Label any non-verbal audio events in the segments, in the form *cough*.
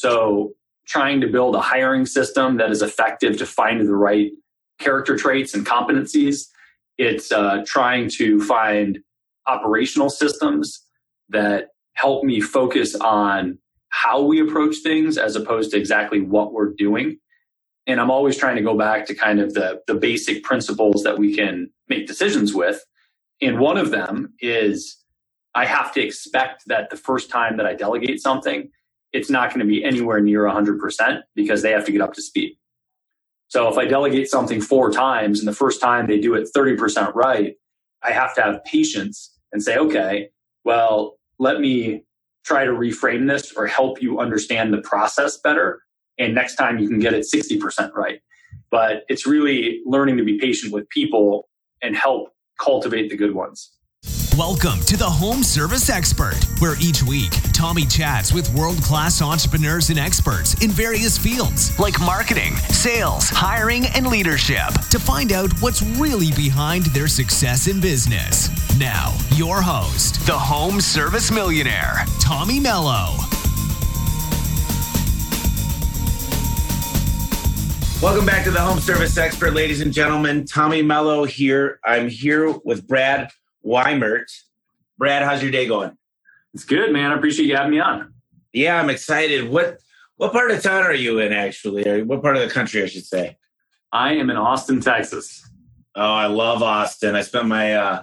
So trying to build a hiring system that is effective to find the right character traits and competencies. It's uh, trying to find operational systems that help me focus on how we approach things as opposed to exactly what we're doing. And I'm always trying to go back to kind of the, the basic principles that we can make decisions with. And one of them is I have to expect that the first time that I delegate something, it's not going to be anywhere near 100% because they have to get up to speed. So if I delegate something four times and the first time they do it 30% right, I have to have patience and say, okay, well, let me try to reframe this or help you understand the process better. And next time you can get it 60% right. But it's really learning to be patient with people and help cultivate the good ones. Welcome to the Home Service Expert, where each week Tommy chats with world class entrepreneurs and experts in various fields like marketing, sales, hiring, and leadership to find out what's really behind their success in business. Now, your host, the Home Service Millionaire, Tommy Mello. Welcome back to the Home Service Expert, ladies and gentlemen. Tommy Mello here. I'm here with Brad Weimert. Brad, how's your day going? It's good, man. I appreciate you having me on. Yeah, I'm excited. What what part of town are you in actually? Or what part of the country I should say? I am in Austin, Texas. Oh, I love Austin. I spent my uh,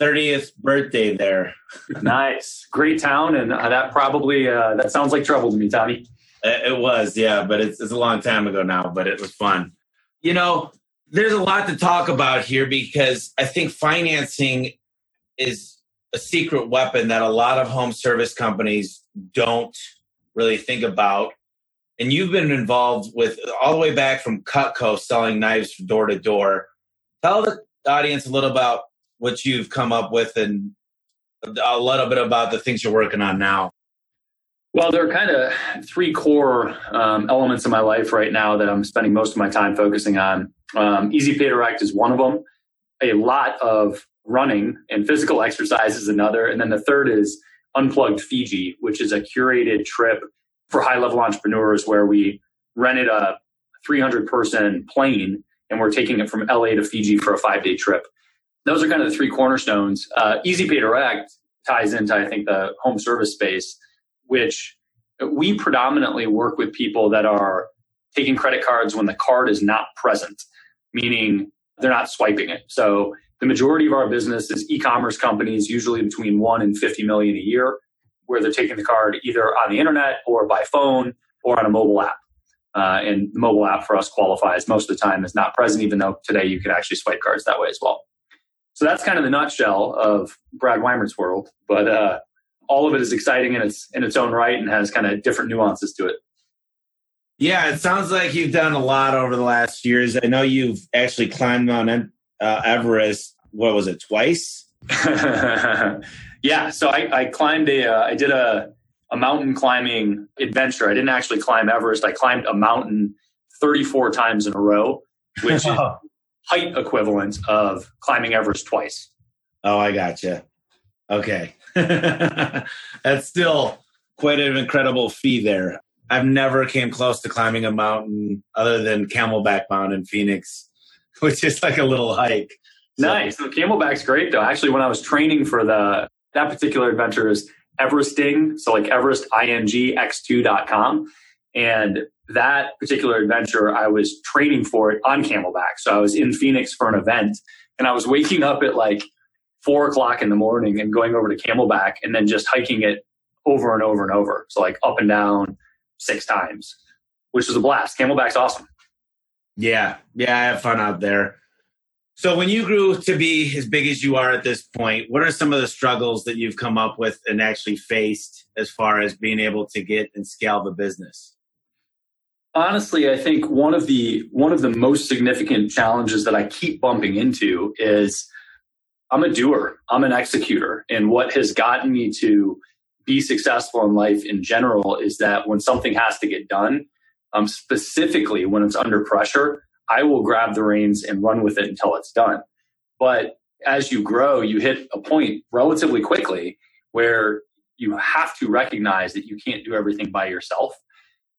30th birthday there. *laughs* *laughs* nice. Great town and uh, that probably uh, that sounds like trouble to me, Tommy. It was, yeah, but it's, it's a long time ago now, but it was fun. You know, there's a lot to talk about here because I think financing is a secret weapon that a lot of home service companies don't really think about. And you've been involved with all the way back from Cutco selling knives door to door. Tell the audience a little about what you've come up with and a little bit about the things you're working on now. Well, there are kind of three core um, elements in my life right now that I'm spending most of my time focusing on. Um, Easy Pay Direct is one of them. A lot of running and physical exercise is another. And then the third is Unplugged Fiji, which is a curated trip for high level entrepreneurs where we rented a 300 person plane and we're taking it from LA to Fiji for a five day trip. Those are kind of the three cornerstones. Uh, Easy Pay Direct ties into, I think, the home service space, which we predominantly work with people that are taking credit cards when the card is not present, meaning they're not swiping it. So the majority of our business is e-commerce companies, usually between one and 50 million a year, where they're taking the card either on the internet or by phone or on a mobile app. Uh, and the mobile app for us qualifies most of the time is not present, even though today you can actually swipe cards that way as well. So that's kind of the nutshell of Brad Weimert's world. But uh, all of it is exciting in its in its own right and has kind of different nuances to it. Yeah, it sounds like you've done a lot over the last years. I know you've actually climbed Mount uh, Everest. What was it? Twice. *laughs* yeah. So I, I climbed a. Uh, I did a a mountain climbing adventure. I didn't actually climb Everest. I climbed a mountain 34 times in a row, which is *laughs* height equivalent of climbing Everest twice. Oh, I gotcha. Okay. *laughs* That's still quite an incredible feat there. I've never came close to climbing a mountain other than Camelback Mountain in Phoenix, *laughs* which is like a little hike. So. Nice. So Camelback's great though. Actually, when I was training for the that particular adventure is Everesting, so like EverestINGX2.com. And that particular adventure, I was training for it on Camelback. So I was in Phoenix for an event and I was waking up at like four o'clock in the morning and going over to Camelback and then just hiking it over and over and over. So like up and down six times, which was a blast. Camelback's awesome. Yeah. Yeah. I have fun out there. So when you grew to be as big as you are at this point, what are some of the struggles that you've come up with and actually faced as far as being able to get and scale the business? Honestly, I think one of the one of the most significant challenges that I keep bumping into is I'm a doer, I'm an executor. And what has gotten me to be successful in life in general is that when something has to get done, um, specifically when it's under pressure, I will grab the reins and run with it until it's done. But as you grow, you hit a point relatively quickly where you have to recognize that you can't do everything by yourself.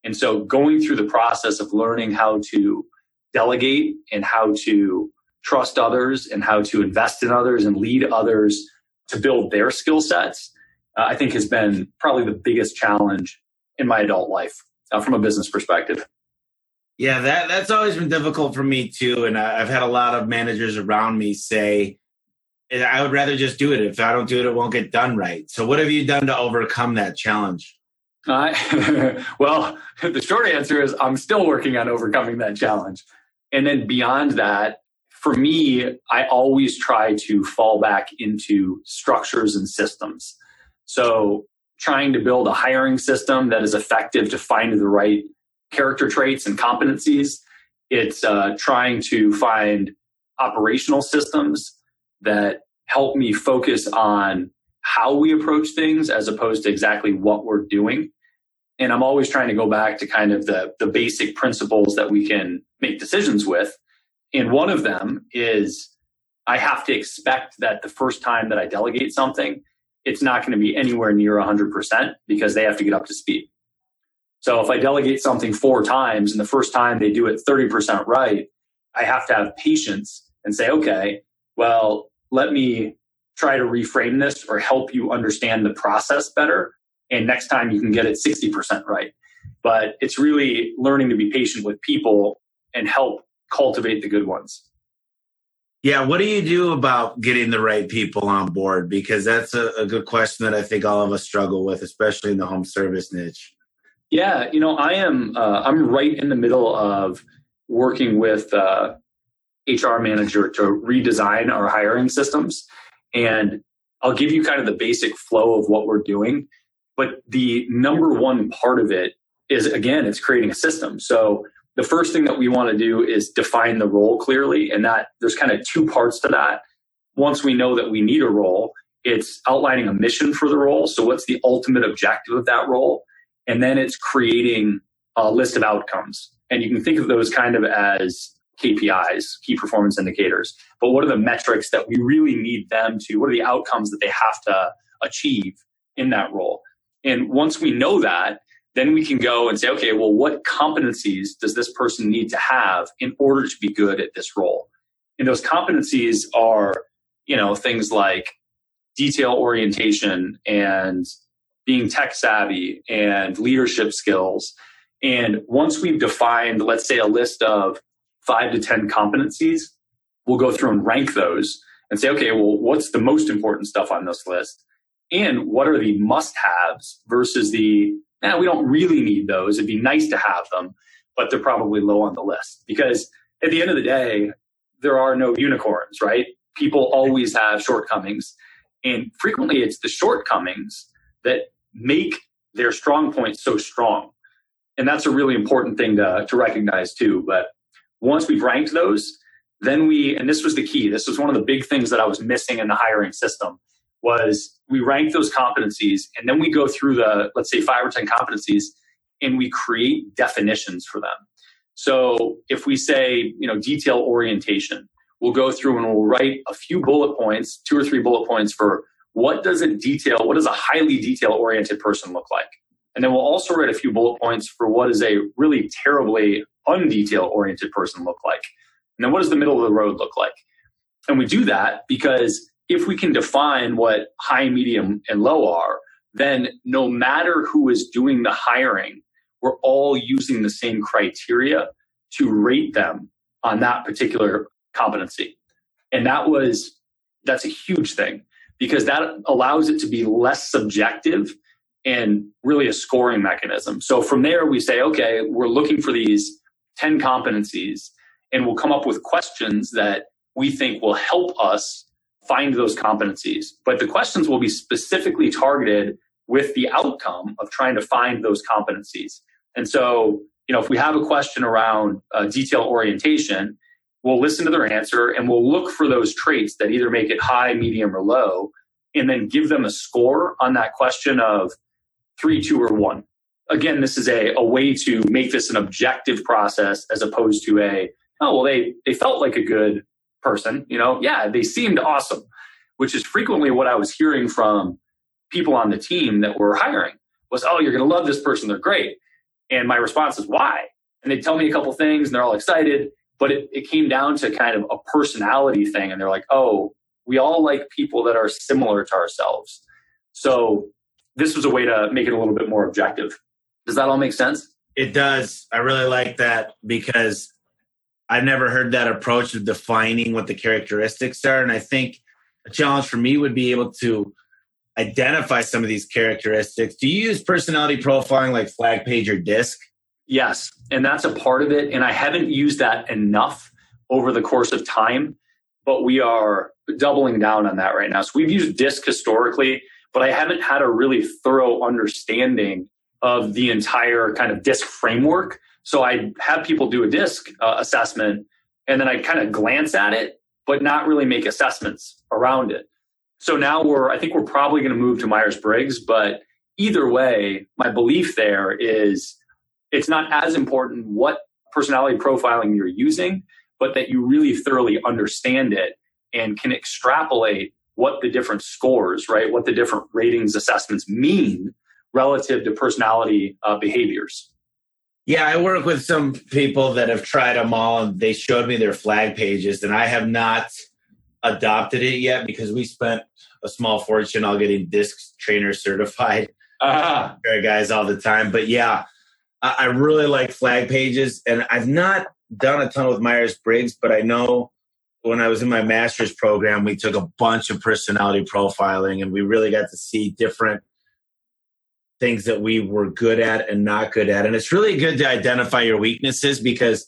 And so going through the process of learning how to delegate and how to trust others and how to invest in others and lead others to build their skill sets, uh, I think has been probably the biggest challenge in my adult life from a business perspective. Yeah, that that's always been difficult for me too, and I've had a lot of managers around me say, "I would rather just do it. If I don't do it, it won't get done right." So, what have you done to overcome that challenge? Uh, *laughs* well, the short answer is I'm still working on overcoming that challenge. And then beyond that, for me, I always try to fall back into structures and systems. So, trying to build a hiring system that is effective to find the right character traits and competencies. It's uh, trying to find operational systems that help me focus on how we approach things as opposed to exactly what we're doing. And I'm always trying to go back to kind of the, the basic principles that we can make decisions with. And one of them is I have to expect that the first time that I delegate something, it's not going to be anywhere near 100% because they have to get up to speed. So if I delegate something four times and the first time they do it 30% right, I have to have patience and say, okay, well, let me try to reframe this or help you understand the process better. And next time you can get it 60% right. But it's really learning to be patient with people and help cultivate the good ones. Yeah, what do you do about getting the right people on board? Because that's a, a, good question that I think all of us struggle with, especially in the home service niche. Yeah, you know, I am. Uh, I'm right in the middle of working with uh, HR manager to redesign our hiring systems, and I'll give you kind of the basic flow of what we're doing. But the number one part of it is again, it's creating a system. So the first thing that we want to do is define the role clearly, and that there's kind of two parts to that. Once we know that we need a role, it's outlining a mission for the role. So what's the ultimate objective of that role? And then it's creating a list of outcomes. And you can think of those kind of as KPIs, key performance indicators. But what are the metrics that we really need them to, what are the outcomes that they have to achieve in that role? And once we know that, then we can go and say, okay, well, what competencies does this person need to have in order to be good at this role? And those competencies are, you know, things like detail orientation and being tech savvy and leadership skills. And once we've defined, let's say, a list of five to 10 competencies, we'll go through and rank those and say, okay, well, what's the most important stuff on this list? And what are the must haves versus the, eh, we don't really need those. It'd be nice to have them, but they're probably low on the list. Because at the end of the day, there are no unicorns, right? People always have shortcomings. And frequently it's the shortcomings that make their strong points so strong. And that's a really important thing to, to recognize too. But once we've ranked those, then we, and this was the key, this was one of the big things that I was missing in the hiring system was we rank those competencies and then we go through the, let's say five or 10 competencies and we create definitions for them. So if we say, you know, detail orientation, we'll go through and we'll write a few bullet points, two or three bullet points for what does a detail, what does a highly detail oriented person look like? And then we'll also write a few bullet points for what does a really terribly undetail oriented person look like? And then what does the middle of the road look like? And we do that because if we can define what high, medium, and low are, then no matter who is doing the hiring, we're all using the same criteria to rate them on that particular competency. And that was, that's a huge thing because that allows it to be less subjective and really a scoring mechanism. So from there, we say, okay, we're looking for these 10 competencies, and we'll come up with questions that we think will help us find those competencies. But the questions will be specifically targeted with the outcome of trying to find those competencies. And so, you know, if we have a question around uh, detail orientation, We'll listen to their answer and we'll look for those traits that either make it high, medium, or low, and then give them a score on that question of three, two, or one. Again, this is a, a way to make this an objective process as opposed to a, oh, well, they, they felt like a good person. You know, yeah, they seemed awesome, which is frequently what I was hearing from people on the team that were hiring was, oh, you're going to love this person. They're great. And my response is, why? And they tell me a couple things and they're all excited. But it, it came down to kind of a personality thing. And they're like, oh, we all like people that are similar to ourselves. So this was a way to make it a little bit more objective. Does that all make sense? It does. I really like that because I've never heard that approach of defining what the characteristics are. And I think a challenge for me would be able to identify some of these characteristics. Do you use personality profiling like flag page or disc? Yes. And that's a part of it. And I haven't used that enough over the course of time, but we are doubling down on that right now. So we've used disc historically, but I haven't had a really thorough understanding of the entire kind of disc framework. So I have people do a disc uh, assessment and then I kind of glance at it, but not really make assessments around it. So now we're, I think we're probably going to move to Myers Briggs, but either way, my belief there is it's not as important what personality profiling you're using, but that you really thoroughly understand it and can extrapolate what the different scores, right? What the different ratings assessments mean relative to personality uh, behaviors. Yeah, I work with some people that have tried them all and they showed me their flag pages, and I have not adopted it yet because we spent a small fortune all getting disc trainer certified. Uh-huh. *laughs* guys all the time. But yeah, I really like flag pages, and I've not done a ton with Myers Briggs, but I know when I was in my master's program, we took a bunch of personality profiling, and we really got to see different things that we were good at and not good at. And it's really good to identify your weaknesses because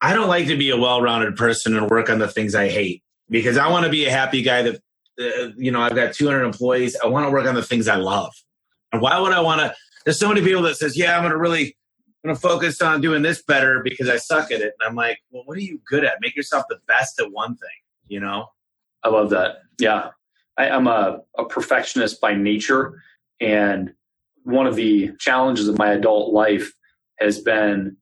I don't like to be a well rounded person and work on the things I hate because I want to be a happy guy that, uh, you know, I've got 200 employees. I want to work on the things I love. And why would I want to? There's so many people that says, yeah, I'm going to really I'm going to focus on doing this better because I suck at it. And I'm like, well, what are you good at? Make yourself the best at one thing, you know? I love that. Yeah. I, am a, a perfectionist by nature. And one of the challenges of my adult life has been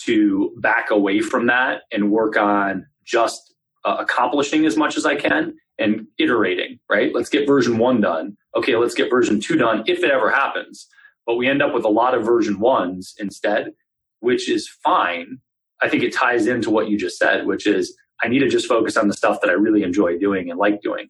to back away from that and work on just uh, accomplishing as much as I can and iterating, right? Let's get version one done. Okay, let's get version two done if it ever happens but we end up with a lot of version ones instead, which is fine. I think it ties into what you just said, which is I need to just focus on the stuff that I really enjoy doing and like doing.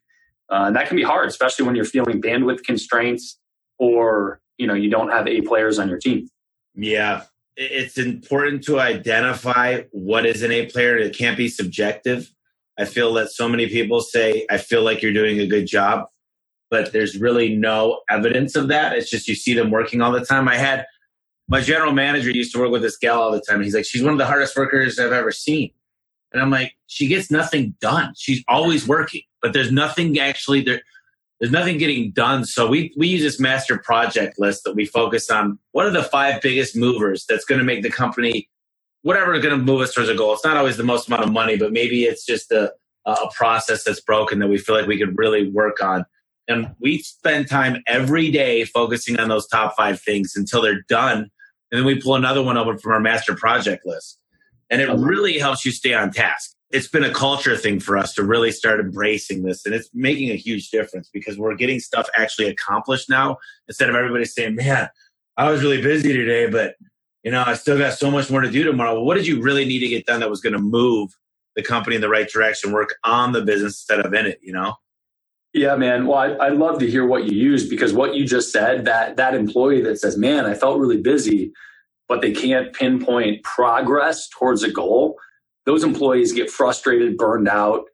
Uh, and that can be hard, especially when you're feeling bandwidth constraints or you know you don't have A players on your team. Yeah, it's important to identify what is an A player. It can't be subjective. I feel that so many people say, I feel like you're doing a good job but there's really no evidence of that. It's just you see them working all the time. I had my general manager used to work with this gal all the time. He's like, she's one of the hardest workers I've ever seen. And I'm like, she gets nothing done. She's always working, but there's nothing actually there. There's nothing getting done. So we, we use this master project list that we focus on. What are the five biggest movers that's going to make the company, whatever is going to move us towards a goal? It's not always the most amount of money, but maybe it's just a, a process that's broken that we feel like we could really work on. And we spend time every day focusing on those top five things until they're done. And then we pull another one over from our master project list. And it really helps you stay on task. It's been a culture thing for us to really start embracing this. And it's making a huge difference because we're getting stuff actually accomplished now instead of everybody saying, man, I was really busy today, but you know, I still got so much more to do tomorrow. Well, what did you really need to get done that was going to move the company in the right direction, work on the business instead of in it, you know? Yeah, man. Well, I, would love to hear what you use because what you just said that that employee that says, "Man, I felt really busy," but they can't pinpoint progress towards a goal. Those employees get frustrated, burned out,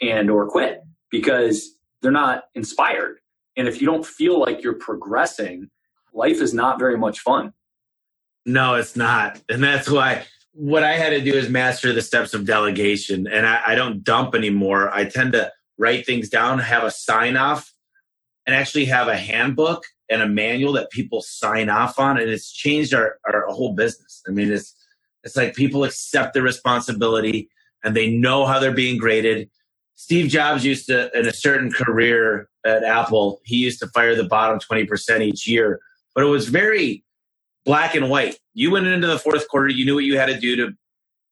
and or quit because they're not inspired. And if you don't feel like you're progressing, life is not very much fun. No, it's not, and that's why what I had to do is master the steps of delegation. And I, I don't dump anymore. I tend to write things down, have a sign off, and actually have a handbook and a manual that people sign off on. And it's changed our, our whole business. I mean, it's, it's like people accept the responsibility and they know how they're being graded. Steve Jobs used to, in a certain career at Apple, he used to fire the bottom 20% each year, but it was very black and white. You went into the fourth quarter, you knew what you had to do to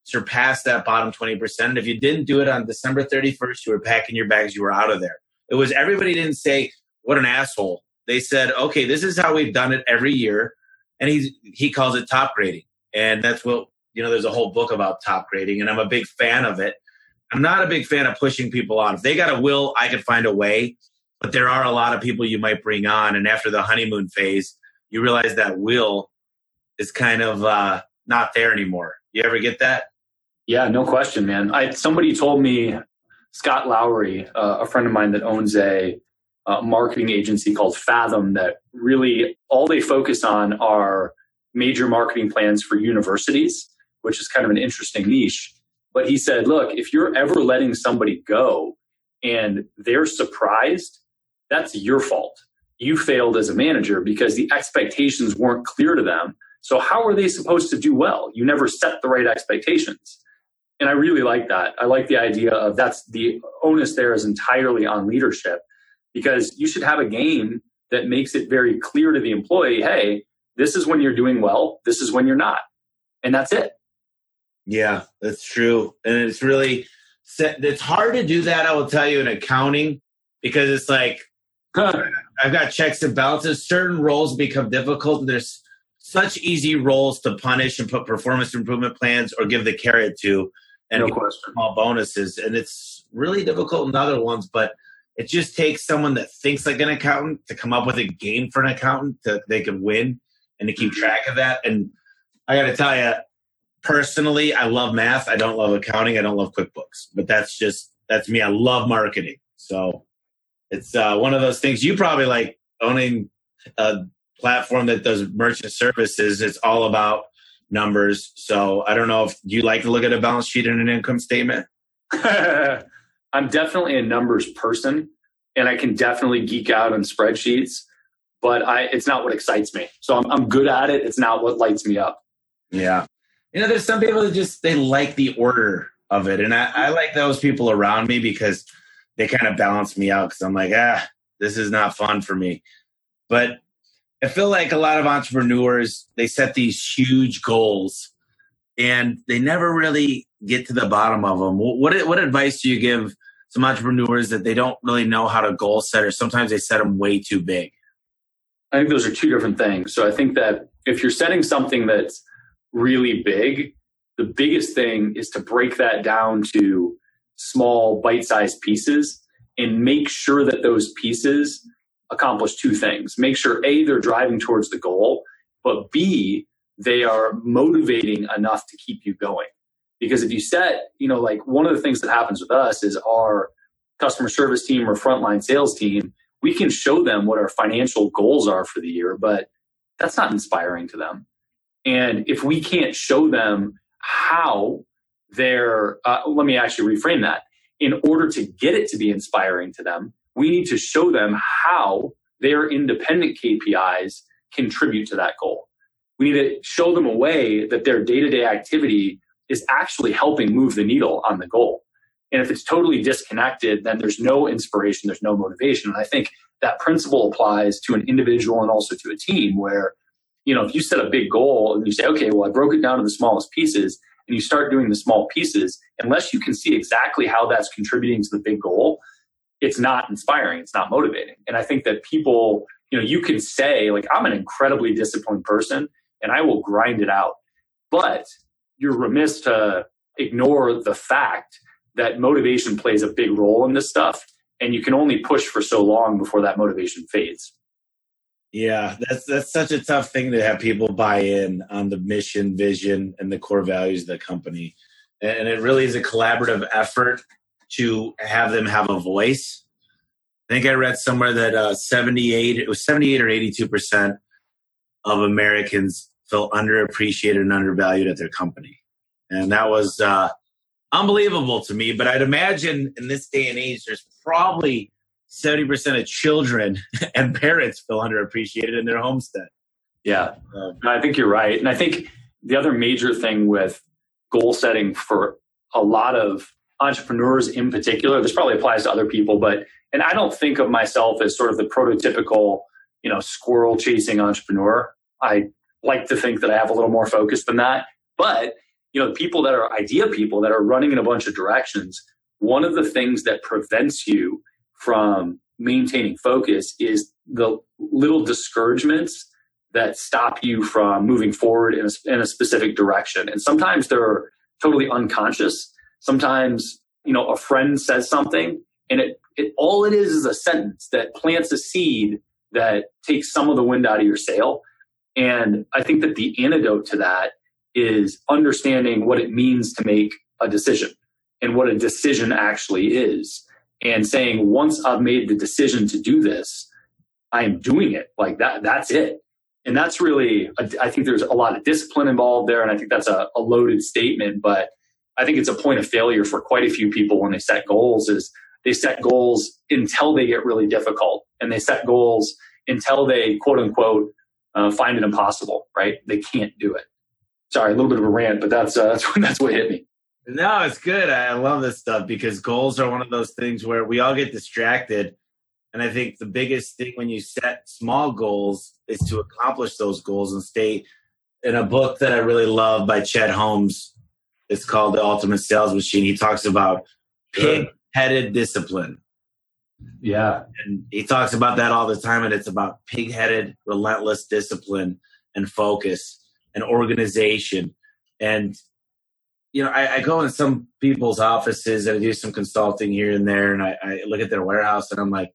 surpass that bottom 20%. And if you didn't do it on December 31st, you were packing your bags, you were out of there. It was everybody didn't say, what an asshole. They said, okay, this is how we've done it every year. and he's he calls it top grading, and that's what you know. There's a whole book about top grading, and I'm a big fan of it. I'm not a big fan of pushing people on. If they got a will, I could find a way. But there are a lot of people you might bring on, and after the honeymoon phase, you realize that will is kind of uh, not there anymore. You ever get that? Yeah, no question, man. I somebody told me Scott Lowry, uh, a friend of mine that owns a uh, marketing agency called Fathom, that really all they focus on are major marketing plans for universities, which is kind of an interesting niche. But he said, look, if you're ever letting somebody go and they're surprised, that's your fault. You failed as a manager because the expectations weren't clear to them. So, how are they supposed to do well? You never set the right expectations. And I really like that. I like the idea of that's the onus there is entirely on leadership because you should have a game that makes it very clear to the employee hey, this is when you're doing well, this is when you're not. And that's it. Yeah, that's true. And it's really, it's hard to do that, I will tell you, in accounting because it's like, I've got checks and balances. Certain roles become difficult. There's such easy roles to punish and put performance improvement plans or give the carrot to and no question. small bonuses. And it's really difficult in other ones, but it just takes someone that thinks like an accountant to come up with a game for an accountant that they can win and to keep mm-hmm. track of that. And I got to tell you, personally, I love math. I don't love accounting. I don't love QuickBooks, but that's just, that's me. I love marketing. So it's uh, one of those things you probably like owning a platform that does merchant services. It's all about numbers. So I don't know if you like to look at a balance sheet and an income statement. *laughs* I'm definitely a numbers person and I can definitely geek out on spreadsheets, but I it's not what excites me. So I'm I'm good at it. It's not what lights me up. Yeah. You know, there's some people that just they like the order of it. And I, I like those people around me because they kind of balance me out because I'm like, ah, this is not fun for me. But I feel like a lot of entrepreneurs, they set these huge goals and they never really get to the bottom of them. What, what advice do you give some entrepreneurs that they don't really know how to goal set or sometimes they set them way too big? I think those are two different things. So I think that if you're setting something that's really big, the biggest thing is to break that down to small bite-sized pieces and make sure that those pieces accomplish two things. Make sure A, they're driving towards the goal, but B, they are motivating enough to keep you going. Because if you set, you know, like one of the things that happens with us is our customer service team or frontline sales team, we can show them what our financial goals are for the year, but that's not inspiring to them. And if we can't show them how they're, uh, let me actually reframe that. In order to get it to be inspiring to them, we need to show them how their independent KPIs contribute to that goal. We need to show them a way that their day to day activity is actually helping move the needle on the goal. And if it's totally disconnected, then there's no inspiration, there's no motivation. And I think that principle applies to an individual and also to a team where, you know, if you set a big goal and you say, okay, well, I broke it down to the smallest pieces, and you start doing the small pieces, unless you can see exactly how that's contributing to the big goal, it's not inspiring, it's not motivating. And I think that people, you know, you can say, like, I'm an incredibly disciplined person and I will grind it out. But you're remiss to ignore the fact that motivation plays a big role in this stuff. And you can only push for so long before that motivation fades. Yeah, that's that's such a tough thing to have people buy in on the mission, vision, and the core values of the company. And it really is a collaborative effort to have them have a voice. I think I read somewhere that uh, 78, it was 78 or 82 percent of Americans felt underappreciated and undervalued at their company. And that was uh, unbelievable to me. But I'd imagine in this day and age, there's probably 70% of children *laughs* and parents feel underappreciated in their homestead. Yeah, um, I think you're right. And I think the other major thing with goal setting for a lot of entrepreneurs in particular, this probably applies to other people, but, and I don't think of myself as sort of the prototypical, you know, squirrel chasing entrepreneur. I like to think that I have a little more focus than that. But, you know, people that are idea people that are running in a bunch of directions, one of the things that prevents you from maintaining focus is the little discouragements that stop you from moving forward in a, in a specific direction. And sometimes they're totally unconscious. Sometimes, you know, a friend says something and it, it all it is is a sentence that plants a seed that takes some of the wind out of your sail. And I think that the antidote to that is understanding what it means to make a decision and what a decision actually is. And saying, once I've made the decision to do this, I am doing it. Like that, that's it. And that's really, I think there's a lot of discipline involved there. And I think that's a, a loaded statement, but I think it's a point of failure for quite a few people when they set goals is they set goals until they get really difficult and they set goals until they quote unquote uh, find it impossible, right? They can't do it. Sorry, a little bit of a rant, but that's, uh, that's, *laughs* that's what hit me. No, it's good. I love this stuff because goals are one of those things where we all get distracted. And I think the biggest thing when you set small goals is to accomplish those goals and stay in a book that I really love by Chet Holmes. It's called The Ultimate Sales Machine. He talks about pig headed discipline. Yeah. And he talks about that all the time. And it's about pig headed, relentless discipline and focus and organization. And, you know, I, I, go in some people's offices and I do some consulting here and there. And I, I look at their warehouse and I'm like,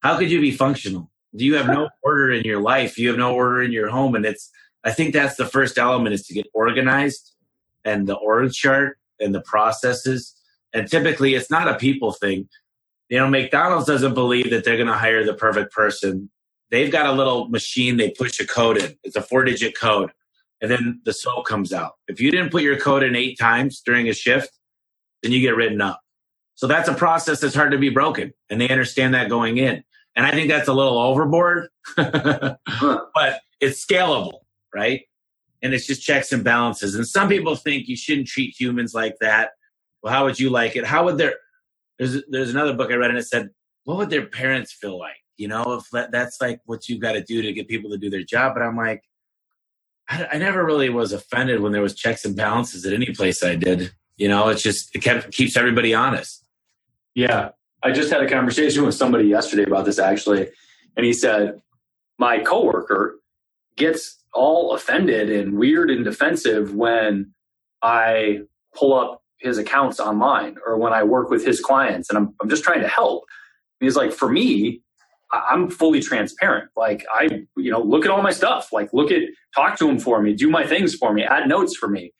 how could you be functional? Do you have no *laughs* order in your life? You have no order in your home. And it's, I think that's the first element is to get organized and the org chart and the processes. And typically it's not a people thing you know, McDonald's doesn't believe that they're going to hire the perfect person. They've got a little machine they push a code in. It's a four digit code. And then the soap comes out. If you didn't put your code in eight times during a shift, then you get written up. So that's a process that's hard to be broken. And they understand that going in. And I think that's a little overboard, *laughs* but it's scalable, right? And it's just checks and balances. And some people think you shouldn't treat humans like that. Well, how would you like it? How would their there's there's another book I read and it said, what would their parents feel like? You know, if that, that's like what you've got to do to get people to do their job. But I'm like, I, I, never really was offended when there was checks and balances at any place I did. You know, it's just it kept keeps everybody honest. Yeah, I just had a conversation with somebody yesterday about this actually, and he said my coworker gets all offended and weird and defensive when I pull up his accounts online or when I work with his clients and I'm, I'm just trying to help. he's like, for me, I'm fully transparent. Like I, you know, look at all my stuff. Like look at, talk to them for me, do my things for me, add notes for me.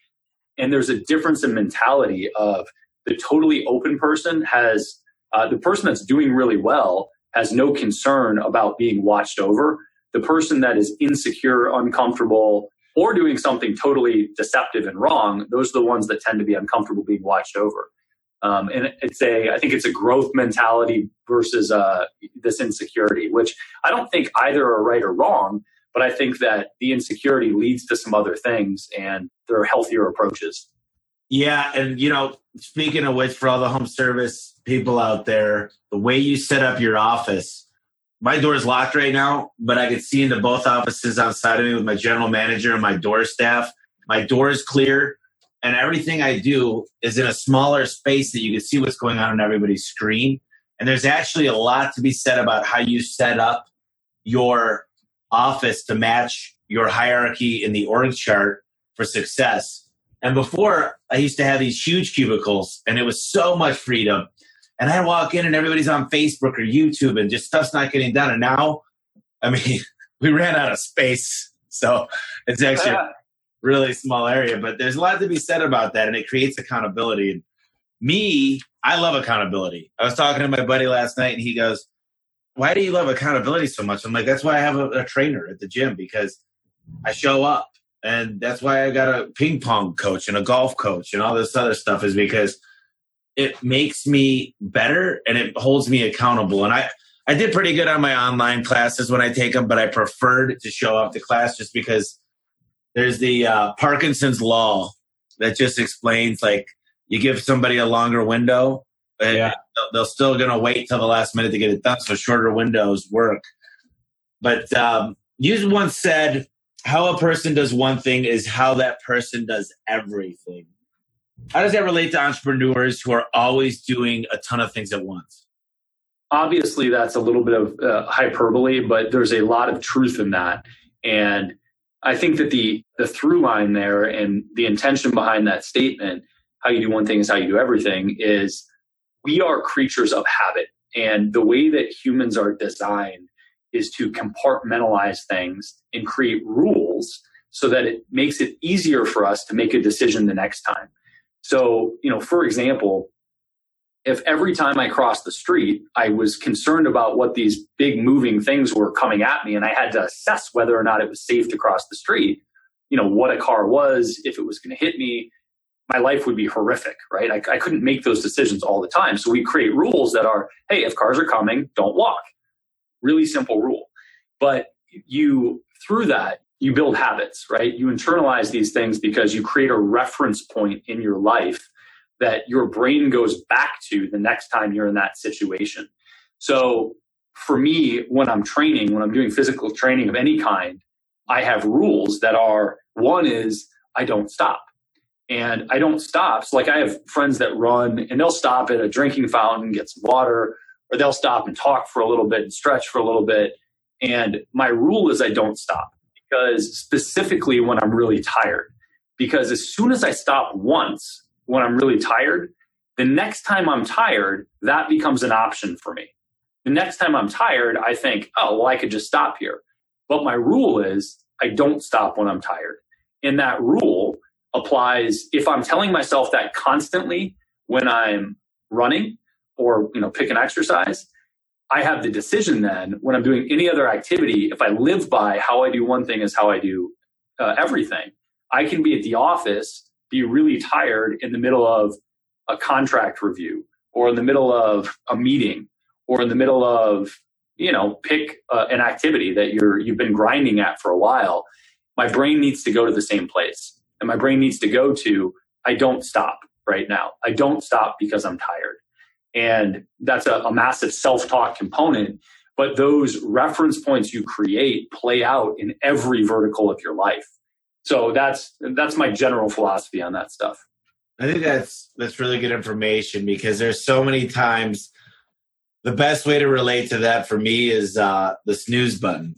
And there's a difference in mentality of the totally open person has uh, the person that's doing really well has no concern about being watched over. The person that is insecure, uncomfortable, or doing something totally deceptive and wrong, those are the ones that tend to be uncomfortable being watched over. Um, and it's a, I think it's a growth mentality versus uh, this insecurity, which I don't think either are right or wrong, but I think that the insecurity leads to some other things, and there are healthier approaches. Yeah, and you know, speaking of which, for all the home service people out there, the way you set up your office my door is locked right now, but I can see into both offices outside of me with my general manager and my door staff. My door is clear, and everything I do is in a smaller space that you can see what's going on on everybody's screen. And there's actually a lot to be said about how you set up your office to match your hierarchy in the org chart for success. And before, I used to have these huge cubicles, and it was so much freedom and I walk in and everybody's on Facebook or YouTube and just stuff's not getting done. And now, I mean, *laughs* we ran out of space. So it's actually *laughs* really small area, but there's a lot to be said about that and it creates accountability. And me, I love accountability. I was talking to my buddy last night and he goes, why do you love accountability so much? I'm like, that's why I have a, a trainer at the gym because I show up and that's why I got a ping pong coach and a golf coach and all this other stuff is because – it makes me better and it holds me accountable. And I, I did pretty good on my online classes when I take them, but I preferred to show up to class just because there's the uh, Parkinson's law that just explains like you give somebody a longer window, yeah. they're still going to wait till the last minute to get it done. So shorter windows work. But um, you once said, how a person does one thing is how that person does everything. How does that relate to entrepreneurs who are always doing a ton of things at once? Obviously, that's a little bit of uh, hyperbole, but there's a lot of truth in that. And I think that the the through line there and the intention behind that statement, how you do one thing is how you do everything, is we are creatures of habit. And the way that humans are designed is to compartmentalize things and create rules so that it makes it easier for us to make a decision the next time. So, you know, for example, if every time I crossed the street, I was concerned about what these big moving things were coming at me and I had to assess whether or not it was safe to cross the street, you know, what a car was, if it was going to hit me, my life would be horrific, right? I, I couldn't make those decisions all the time. So we create rules that are, hey, if cars are coming, don't walk. Really simple rule. But you, through that, you build habits, right? You internalize these things because you create a reference point in your life that your brain goes back to the next time you're in that situation. So for me, when I'm training, when I'm doing physical training of any kind, I have rules that are one is I don't stop. And I don't stop. So like I have friends that run and they'll stop at a drinking fountain, get some water, or they'll stop and talk for a little bit and stretch for a little bit. And my rule is I don't stop because specifically when I'm really tired. Because as soon as I stop once, when I'm really tired, the next time I'm tired, that becomes an option for me. The next time I'm tired, I think, oh, well, I could just stop here. But my rule is I don't stop when I'm tired. And that rule applies if I'm telling myself that constantly when I'm running or, you know, pick an exercise, I have the decision then when I'm doing any other activity, if I live by how I do one thing is how I do uh, everything, I can be at the office be really tired in the middle of a contract review or in the middle of a meeting or in the middle of you know pick uh, an activity that you're you've been grinding at for a while my brain needs to go to the same place. And my brain needs to go to i don't stop right now. I don't stop because i'm tired. And that's a, a massive self-talk component but those reference points you create play out in every vertical of your life so that's that's my general philosophy on that stuff. I think that's that's really good information because there's so many times the best way to relate to that for me is uh, the snooze button.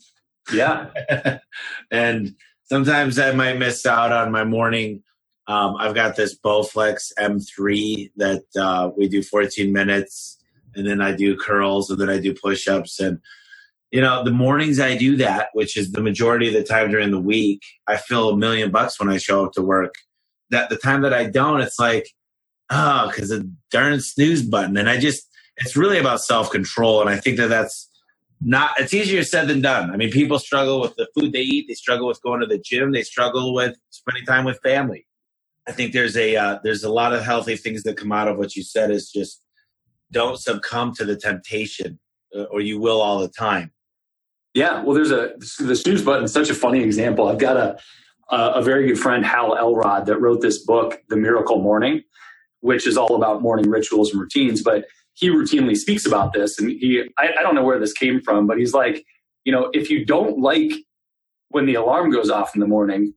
Yeah. *laughs* and sometimes I might miss out on my morning. Um, I've got this Bowflex M3 that uh, we do 14 minutes, and then I do curls, and then I do push ups, and you know, the mornings I do that, which is the majority of the time during the week, I feel a million bucks when I show up to work. That the time that I don't, it's like, oh, because the darn snooze button. And I just, it's really about self control. And I think that that's not, it's easier said than done. I mean, people struggle with the food they eat, they struggle with going to the gym, they struggle with spending time with family. I think there's a, uh, there's a lot of healthy things that come out of what you said is just don't succumb to the temptation uh, or you will all the time yeah, well, there's a the snooze button. Such a funny example. I've got a a very good friend Hal Elrod that wrote this book, The Miracle Morning, which is all about morning rituals and routines. But he routinely speaks about this, and he I, I don't know where this came from, but he's like, you know, if you don't like when the alarm goes off in the morning,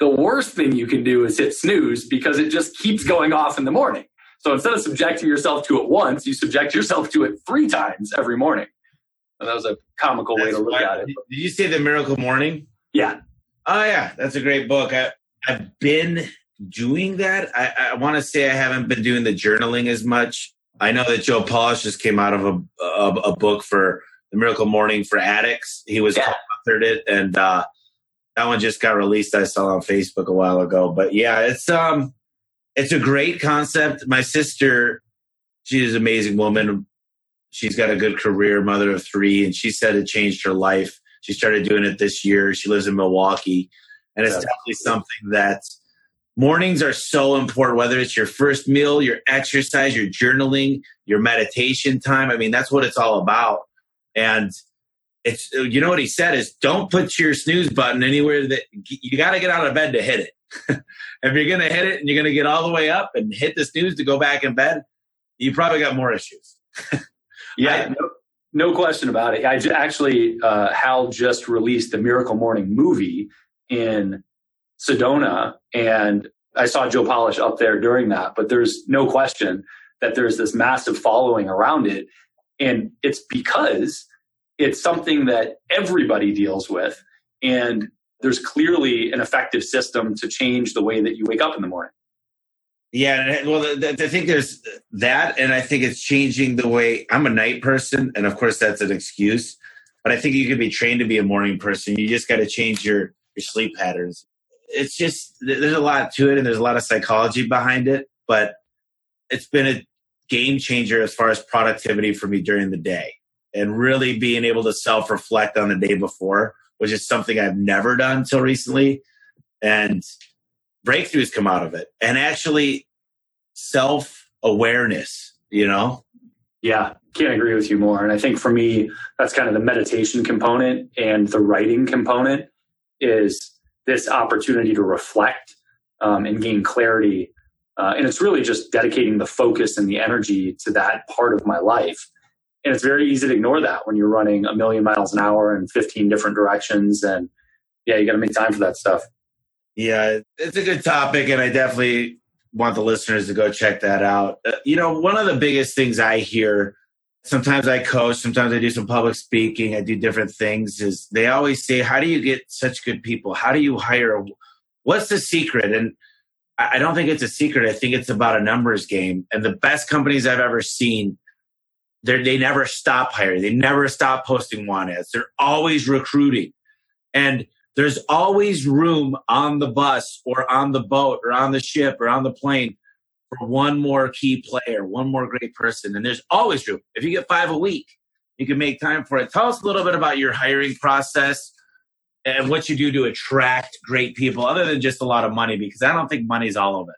the worst thing you can do is hit snooze because it just keeps going off in the morning. So instead of subjecting yourself to it once, you subject yourself to it three times every morning. And that was a comical that's way to look at it. Did you say The Miracle Morning? Yeah. Oh, yeah. That's a great book. I, I've been doing that. I, I want to say I haven't been doing the journaling as much. I know that Joe Polish just came out of a, a, a book for The Miracle Morning for Addicts. He was yeah. authored it, and uh, that one just got released. I saw on Facebook a while ago. But yeah, it's um, it's a great concept. My sister, she's an amazing woman she's got a good career, mother of three, and she said it changed her life. She started doing it this year. She lives in Milwaukee, and it's definitely something that mornings are so important. Whether it's your first meal, your exercise, your journaling, your meditation time. I mean, that's what it's all about. And it's you know what he said is don't put your snooze button anywhere that you got to get out of bed to hit it. *laughs* if you're going to hit it and you're going to get all the way up and hit the snooze to go back in bed, you probably got more issues. *laughs* Yeah, no, no, question about it. I actually, uh, Hal just released the Miracle Morning movie in Sedona, and I saw Joe Polish up there during that. But there's no question that there's this massive following around it, and it's because it's something that everybody deals with. And there's clearly an effective system to change the way that you wake up in the morning. Yeah, uh, well, I think there's that, and I think it's changing the way I'm a night person, and of course that's an excuse. But I think you can be trained to be a morning person. You just got to change your your sleep patterns. It's just there's a lot to it, and there's a lot of psychology behind it. But it's been a game changer as far as productivity for me during the day, and really being able to self reflect on the day before, which is something I've never done until recently, and breakthroughs come out of it, and actually self awareness. You know, yeah, can't agree with you more. And I think for me, that's kind of the meditation component and the writing component is this opportunity to reflect um, and gain clarity. Uh, and it's really just dedicating the focus and the energy to that part of my life. And it's very easy to ignore that when you're running a million miles an hour in 15 different directions. And yeah, you got to make time for that stuff. Yeah, it's a good topic. And I definitely want the listeners to go check that out. Uh, you know, one of the biggest things I hear sometimes I coach, sometimes I do some public speaking, I do different things is they always say, How do you get such good people? How do you hire? What's the secret? And I don't think it's a secret. I think it's about a numbers game. And the best companies I've ever seen, they never stop hiring. They never stop posting want ads. They're always recruiting. And there's always room on the bus or on the boat or on the ship or on the plane for one more key player, one more great person. And there's always room. If you get five a week, you can make time for it. Tell us a little bit about your hiring process and what you do to attract great people, other than just a lot of money, because I don't think money's all of it.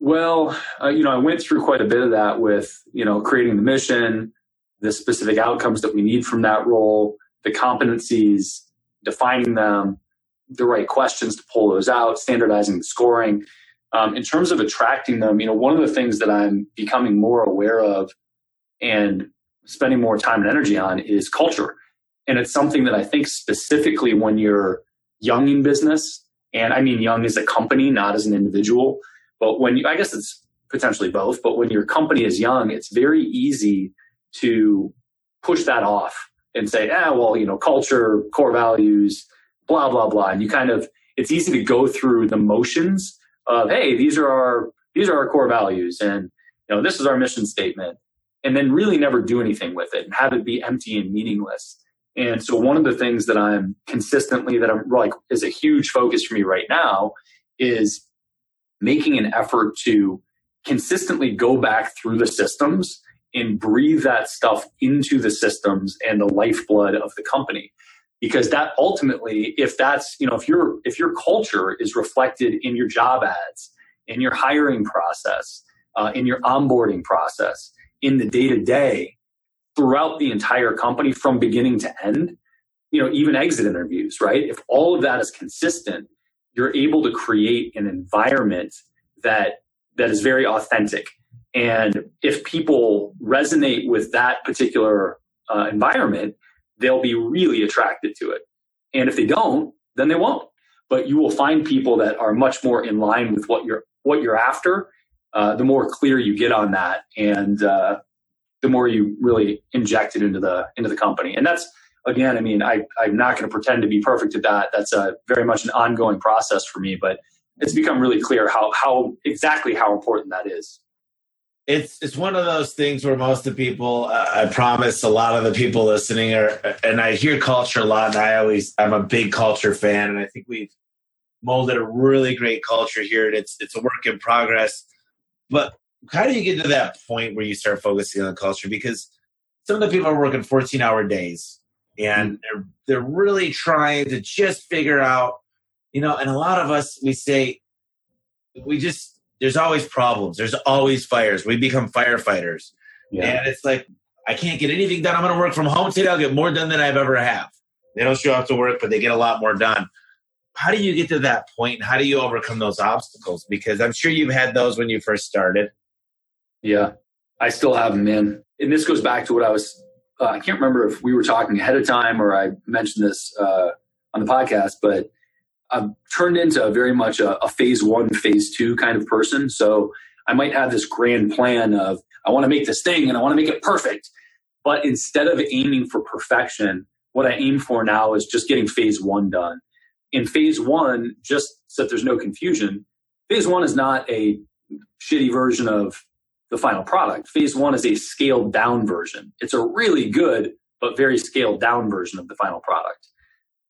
Well, uh, you know, I went through quite a bit of that with, you know, creating the mission, the specific outcomes that we need from that role, the competencies, defining them, the right questions to pull those out, standardizing the scoring. Um, in terms of attracting them, you know, one of the things that I'm becoming more aware of and spending more time and energy on is culture. And it's something that I think specifically when you're young in business, and I mean young as a company, not as an individual, but when you, I guess it's potentially both, but when your company is young, it's very easy to push that off and say, ah, well, you know, culture, core values, blah, blah, blah. And you kind of, it's easy to go through the motions of, hey, these are our, these are our core values and, you know, this is our mission statement and then really never do anything with it and have it be empty and meaningless. And so one of the things that I'm consistently that I'm like is a huge focus for me right now is making an effort to consistently go back through the systems and breathe that stuff into the systems and the lifeblood of the company. Because that ultimately if that's you know if your if your culture is reflected in your job ads in your hiring process uh, in your onboarding process in the day to day throughout the entire company from beginning to end you know even exit interviews right? If all of that is consistent you're able to create an environment that that is very authentic and if people resonate with that particular uh, environment they'll be really attracted to it. And if they don't, then they won't. But you will find people that are much more in line with what you're what you're after. Uh, the more clear you get on that, and uh, the more you really inject it into the into the company. And that's again, I mean, I, I'm not going to pretend to be perfect at that. That's a very much an ongoing process for me, but it's become really clear how how exactly how important that is it's it's one of those things where most of the people uh, i promise a lot of the people listening are and i hear culture a lot and i always i'm a big culture fan and i think we've molded a really great culture here and it's it's a work in progress. But how do you get to that point where you start focusing on culture? Because some of the people are working 14 hour days and they're they're really trying to just figure out you know and a lot of us we say we just there's always problems. There's always fires. We become firefighters. Yeah. And it's like, I can't get anything done. I'm going to work from home today. I'll get more done than I've ever have. They don't show up to work, but they get a lot more done. How do you get to that point? How do you overcome those obstacles? Because I'm sure you've had those when you first started. Yeah, I still have them, man. And this goes back to what I was, uh, I can't remember if we were talking ahead of time or I mentioned this uh, on the podcast, but I've turned into very much a, a phase one, phase two kind of person. So I might have this grand plan of I want to make this thing and I want to make it perfect. But instead of aiming for perfection, what I aim for now is just getting phase one done. In phase one, just so that there's no confusion, phase one is not a shitty version of the final product. Phase one is a scaled down version. It's a really good, but very scaled down version of the final product.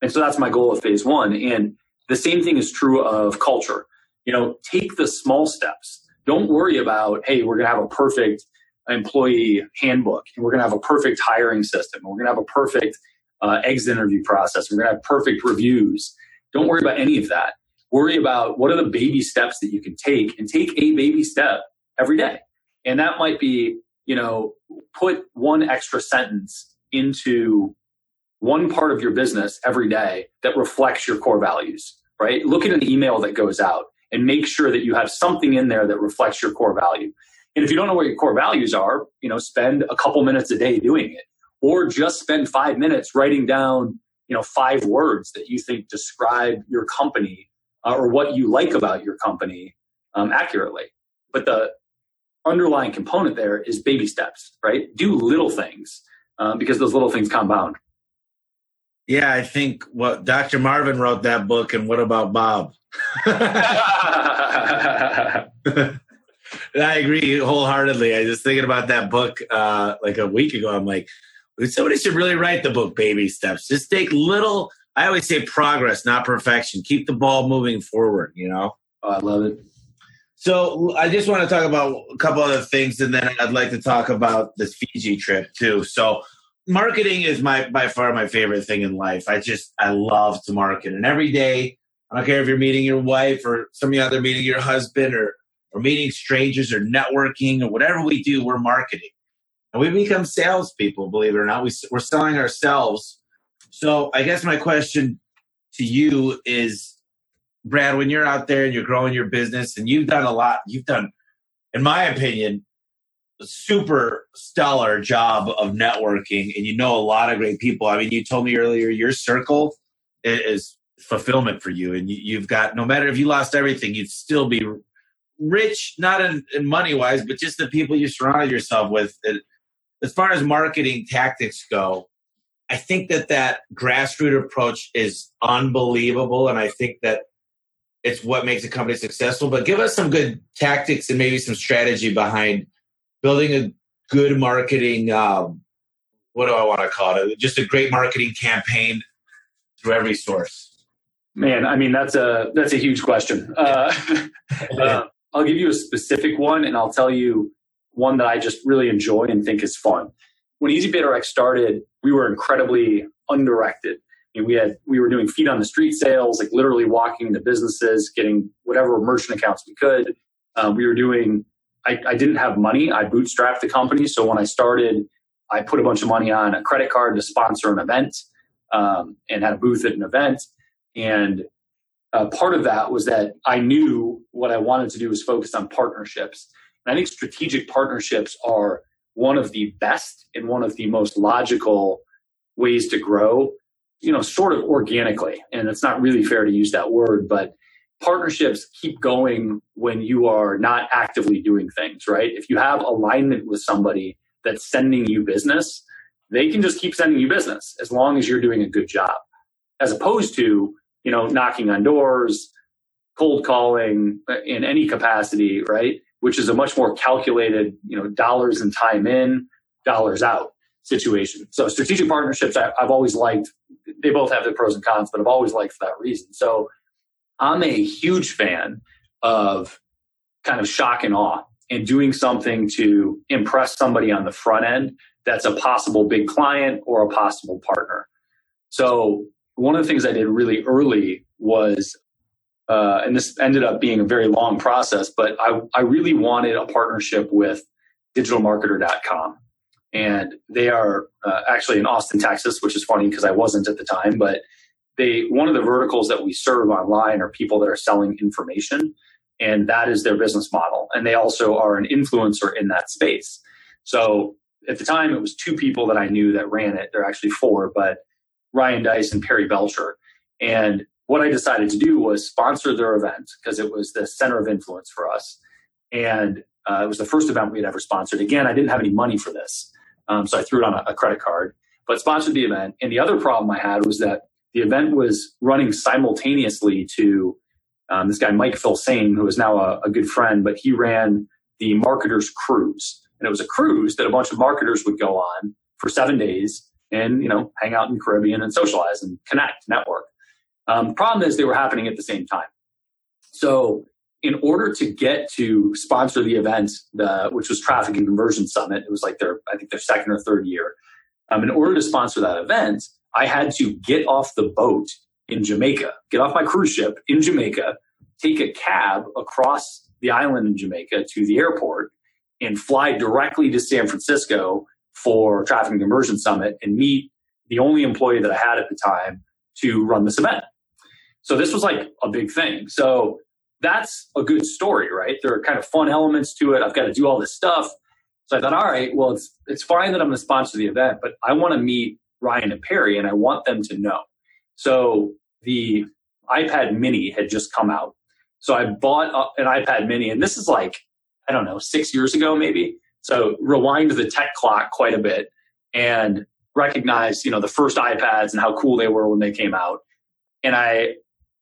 And so that's my goal of phase one. And the same thing is true of culture. You know, take the small steps. Don't worry about, hey, we're going to have a perfect employee handbook and we're going to have a perfect hiring system. And We're going to have a perfect uh, exit interview process. We're going to have perfect reviews. Don't worry about any of that. Worry about what are the baby steps that you can take and take a baby step every day. And that might be, you know, put one extra sentence into one part of your business every day that reflects your core values, right? Look at an email that goes out and make sure that you have something in there that reflects your core value. And if you don't know what your core values are, you know, spend a couple minutes a day doing it or just spend 5 minutes writing down, you know, five words that you think describe your company uh, or what you like about your company um, accurately. But the underlying component there is baby steps, right? Do little things um, because those little things compound. Yeah, I think what Dr. Marvin wrote that book, and what about Bob? *laughs* I agree wholeheartedly. I was thinking about that book uh, like a week ago. I'm like, somebody should really write the book Baby Steps. Just take little, I always say progress, not perfection. Keep the ball moving forward, you know? Oh, I love it. So I just want to talk about a couple other things, and then I'd like to talk about this Fiji trip too. So marketing is my by far my favorite thing in life. I just I love to market, and every day I don't care if you're meeting your wife or some of you other meeting your husband or or meeting strangers or networking or whatever we do, we're marketing, and we become salespeople. Believe it or not, we we're selling ourselves. So I guess my question to you is, Brad, when you're out there and you're growing your business, and you've done a lot, you've done, in my opinion, super stellar job of networking and you know a lot of great people. I mean, you told me earlier your circle is fulfillment for you and you, have got no matter if you lost everything, you'd still be rich, not in, in money wise, but just the people you surrounded yourself with. As far as marketing tactics go, I think that that grassroots approach is unbelievable, and I think that it's what makes a company successful. But give us some good tactics and maybe some strategy behind building a good marketing um, what do I want to call it? Just a great marketing campaign through every source. Man, I mean that's a that's a huge question. Uh, *laughs* *laughs* uh, I'll give you a specific one, and I'll tell you one that I just really enjoy and think is fun. When Easy started, we were incredibly undirected. I mean, we had we were doing feet on the street sales, like literally walking into businesses, getting whatever merchant accounts we could. Uh, we were doing I, I didn't have money. I bootstrapped the company. So when I started, I put a bunch of money on a credit card to sponsor an event um, and had a booth at an event. And uh, part of that was that I knew what I wanted to do was focus on partnerships. And I think strategic partnerships are one of the best and one of the most logical ways to grow, you know, sort of organically. And it's not really fair to use that word, but partnerships keep going when you are not actively doing things, right? If you have alignment with somebody that's sending you business, they can just keep sending you business as long as you're doing a good job, as opposed to, you know, knocking on doors, cold calling in any capacity, right? Which is a much more calculated, you know, dollars and time in, dollars out situation. So strategic partnerships, I, have always liked. They both have their pros and cons, but I've always liked for that reason. So I'm a huge fan of kind of shock and awe and doing something to impress somebody on the front end that's a possible big client or a possible partner. So one of the things I did really early was, uh, and this ended up being a very long process, but I, I really wanted a partnership with digitalmarketer.com. And they are uh, actually in Austin, Texas, which is funny because I wasn't at the time, but they one of the verticals that we serve online are people that are selling information and that is their business model. And they also are an influencer in that space. So at the time it was two people that i knew that ran it. They're actually four but Ryan Deiss and perry belcher. And what i decided to do was sponsor their event because it was the center of influence for us. And uh, it was the first event we had ever sponsored. Again i didn't have any money for this um, so i threw it on a, a credit card but sponsored the event. And the other problem I had was that the event was running simultaneously to um, this guy, Mike Filsaime, who is now a, a good friend, but he ran the Marketers Cruise. And it was a cruise that a bunch of marketers would go on for seven days and, you know, hang out in the Caribbean and socialize and connect, network. Um, problem is they were happening at the same time. So in order to get to sponsor the event, the, which was Traffic and Conversion Summit, it was like their, I think their second or third year. Um, in order to sponsor that event, I had to get off the boat in Jamaica, get off my cruise ship in Jamaica, take a cab across the island in Jamaica to the airport, and fly directly to San Francisco for Traffic and Conversion Summit and meet the only employee that I had at the time to run this event. So this was like a big thing. So that's a good story, right? There are kind of fun elements to it. I've got to do all this stuff. So I thought, all right, well, it's it's fine that I'm going to sponsor the event, but I want to meet Ryan and Perry, and I want them to know. So the iPad Mini had just come out, so I bought an iPad Mini, and this is like I don't know six years ago, maybe. So rewind the tech clock quite a bit and recognize, you know, the first iPads and how cool they were when they came out. And I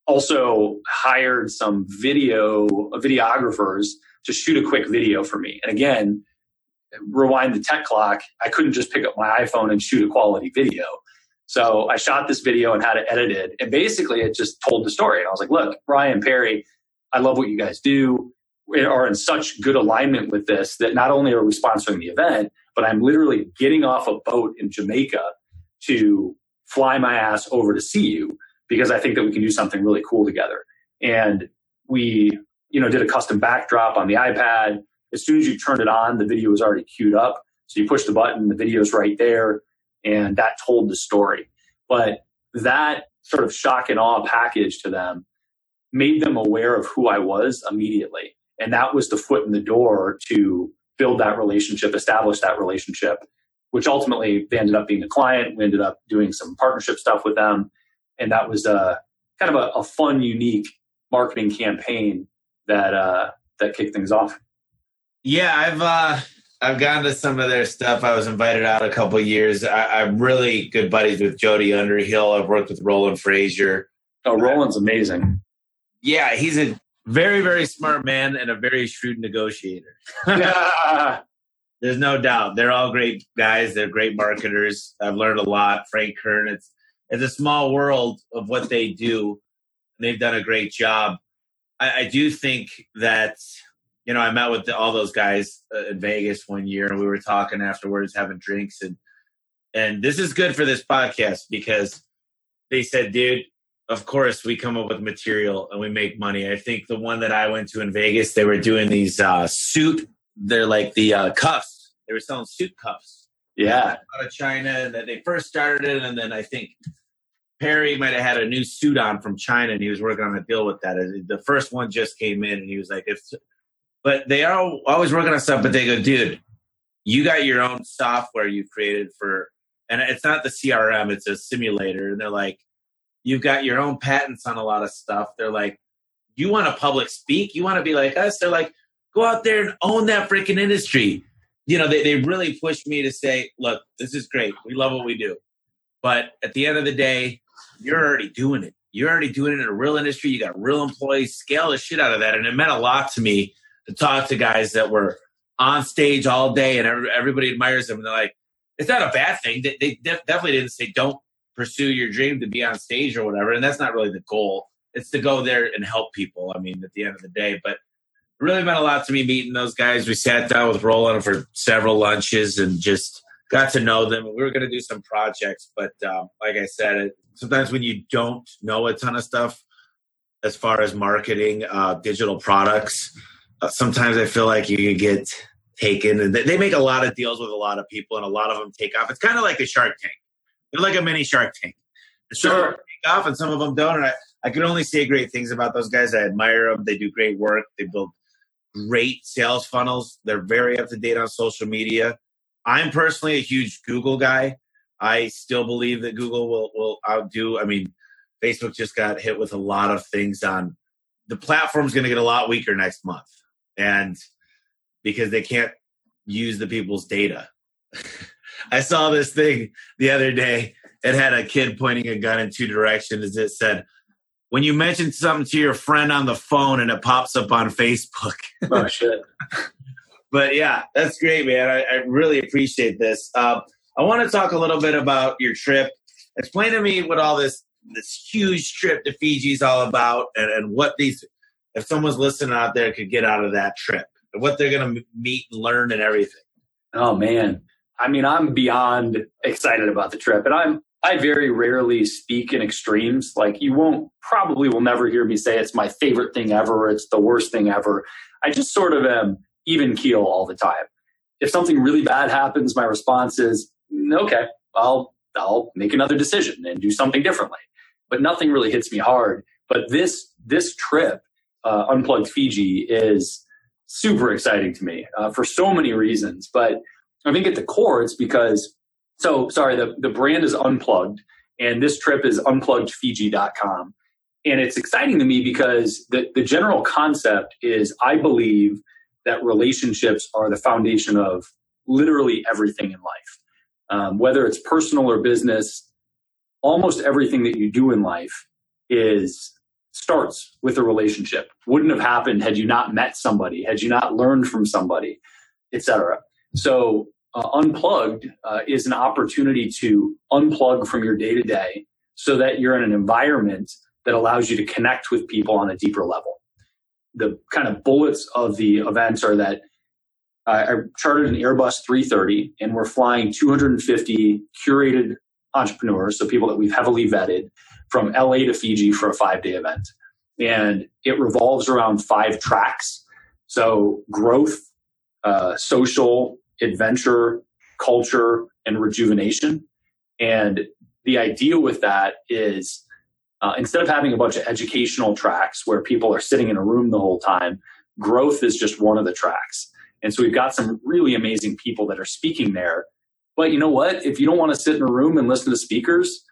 also hired some video videographers to shoot a quick video for me. And again, rewind the tech clock, I couldn't just pick up my iPhone and shoot a quality video. So I shot this video and had it edited. And basically, it just told the story. And I was like, look, Ryan Perry, I love what you guys do. We are in such good alignment with this that not only are we sponsoring the event, but I'm literally getting off a boat in Jamaica to fly my ass over to see you because I think that we can do something really cool together. And we, you know, did a custom backdrop on the iPad. As soon as you turned it on, the video was already queued up. So you push the button, the video's right there, and that told the story. But that sort of shock and awe package to them made them aware of who I was immediately. And that was the foot in the door to build that relationship, establish that relationship, which ultimately they ended up being a client. We ended up doing some partnership stuff with them and that was uh, kind of a, a, fun, unique marketing campaign that uh, that kicked things off. Yeah, I've uh, I've gone to some of their stuff. I was invited out a couple years. I, am really good buddies with Jody Underhill. I've worked with Roland Frasier. Oh, Roland's amazing. Yeah, he's a very, very smart man and a very shrewd negotiator. *laughs* There's no doubt. They're all great guys. They're great marketers. I've learned a lot. Frank Kern, it's it's a small world of what they do. They've done a great job. I, I do think that you know I met with the, all those guys uh, in Vegas one year, and we were talking afterwards, having drinks, and and this is good for this podcast because they said, dude, of course we come up with material and we make money. I think the one that I went to in Vegas, they were doing these uh, suit. They're like the uh, cuffs. They were selling suit cuffs. Yeah, out of China, and that they first started it, and then I think Perry might have had a new suit on from China, and he was working on a deal with that. The first one just came in, and he was like, "If," but they are always working on stuff. But they go, "Dude, you got your own software you created for, and it's not the CRM; it's a simulator." And they're like, "You've got your own patents on a lot of stuff." They're like, "You want to public speak? You want to be like us?" They're like, "Go out there and own that freaking industry." You know, they, they really pushed me to say, "Look, this is great. We love what we do." But at the end of the day, you're already doing it. You're already doing it in a real industry. You got real employees. Scale the shit out of that. And it meant a lot to me to talk to guys that were on stage all day and everybody admires them. And they're like, it's not a bad thing. They, definitely didn't say, don't pursue your dream to be on stage or whatever. And that's not really the goal. It's to go there and help people. I mean, at the end of the day, but it really meant a lot to me meeting those guys. We sat down with Roland for several lunches and just got to know them. We were going to do some projects, but um, like I said, sometimes when you don't know a ton of stuff as far as marketing uh, digital products, Uh, sometimes I feel like you get taken, and they make a lot of deals with a lot of people, and a lot of them take off. It's kind of like a Shark Tank. They're like a mini Shark Tank. Sure. take off, and some of them don't. And I, I can only say great things about those guys. I admire them. They do great work. They build great sales funnels. They're very up to date on social media. I'm personally a huge Google guy. I still believe that Google will will outdo. I mean, Facebook just got hit with a lot of things on the platform's going to get a lot weaker next month, and because they can't use the people's data. *laughs* I saw this thing the other day. It had a kid pointing a gun in two directions. It said, when you mention something to your friend on the phone and it pops up on Facebook. *laughs* oh, shit. but yeah, that's great, man. I, I really appreciate this. Uh, I want to talk a little bit about your trip. Explain to me what all this this huge trip to Fiji is all about, and, and what these if someone's listening out there could get out of that trip, what they're going to meet and learn and everything. Oh man, I mean, I'm beyond excited about the trip, and I'm I very rarely speak in extremes. Like you won't probably will never hear me say it's my favorite thing ever, it's the worst thing ever. I just sort of am even keel all the time. If something really bad happens, my response is mm, okay. I'll I'll make another decision and do something differently. But nothing really hits me hard. But this this trip, uh, unplugged Fiji, is super exciting to me uh, for so many reasons. But I think at the core, it's because so sorry, the, the brand is unplugged, and this trip is unpluggedfiji.com. And it's exciting to me because the, the general concept is I believe that relationships are the foundation of literally everything in life. Um, whether it's personal or business, almost everything that you do in life is starts with a relationship. Wouldn't have happened had you not met somebody, had you not learned from somebody, etc. So uh, unplugged uh, is an opportunity to unplug from your day to day so that you're in an environment that allows you to connect with people on a deeper level. The kind of bullets of the events are that I chartered an Airbus 330 and we're flying 250 curated entrepreneurs, so people that we've heavily vetted from LA to Fiji for a five day event. And it revolves around five tracks. So growth, uh, social, adventure, culture, and rejuvenation. And the idea with that is uh, instead of having a bunch of educational tracks where people are sitting in a room the whole time, growth is just one of the tracks. And so we've got some really amazing people that are speaking there. But you know what? If you don't want to sit in a room and listen to speakers,